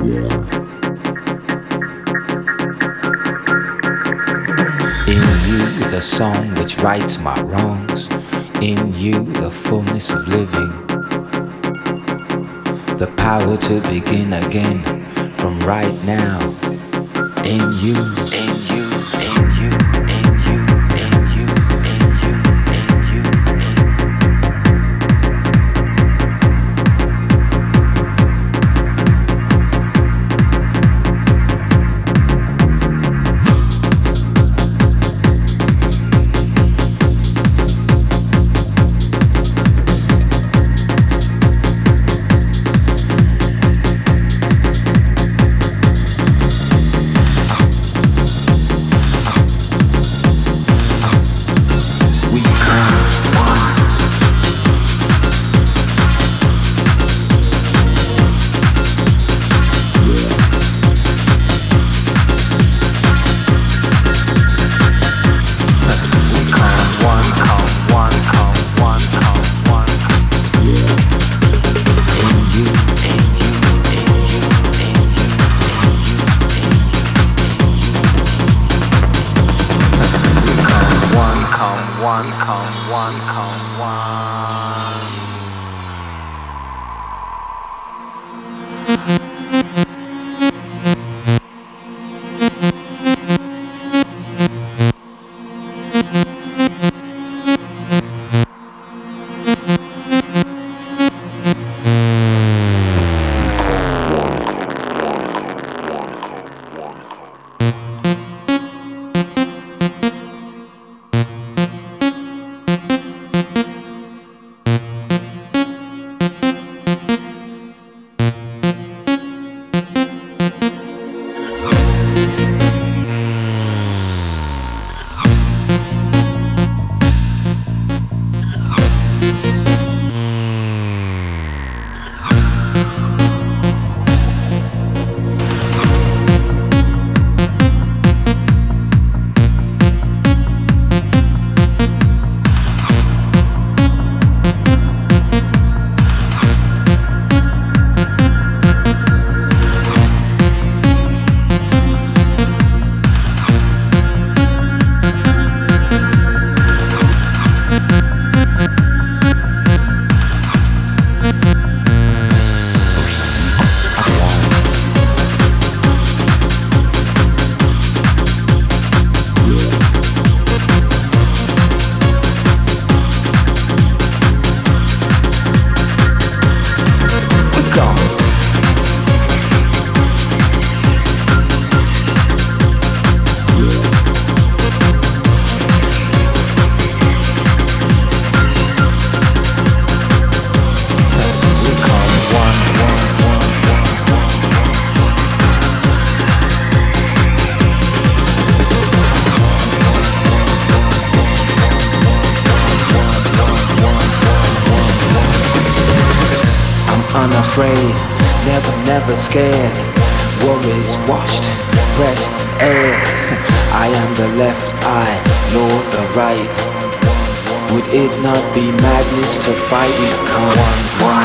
In you, the song which rights my wrongs. In you, the fullness of living. The power to begin again from right now. In you, in scared. Worries washed, breast air. I am the left eye, you're the right. Would it not be madness to fight? We come one, one,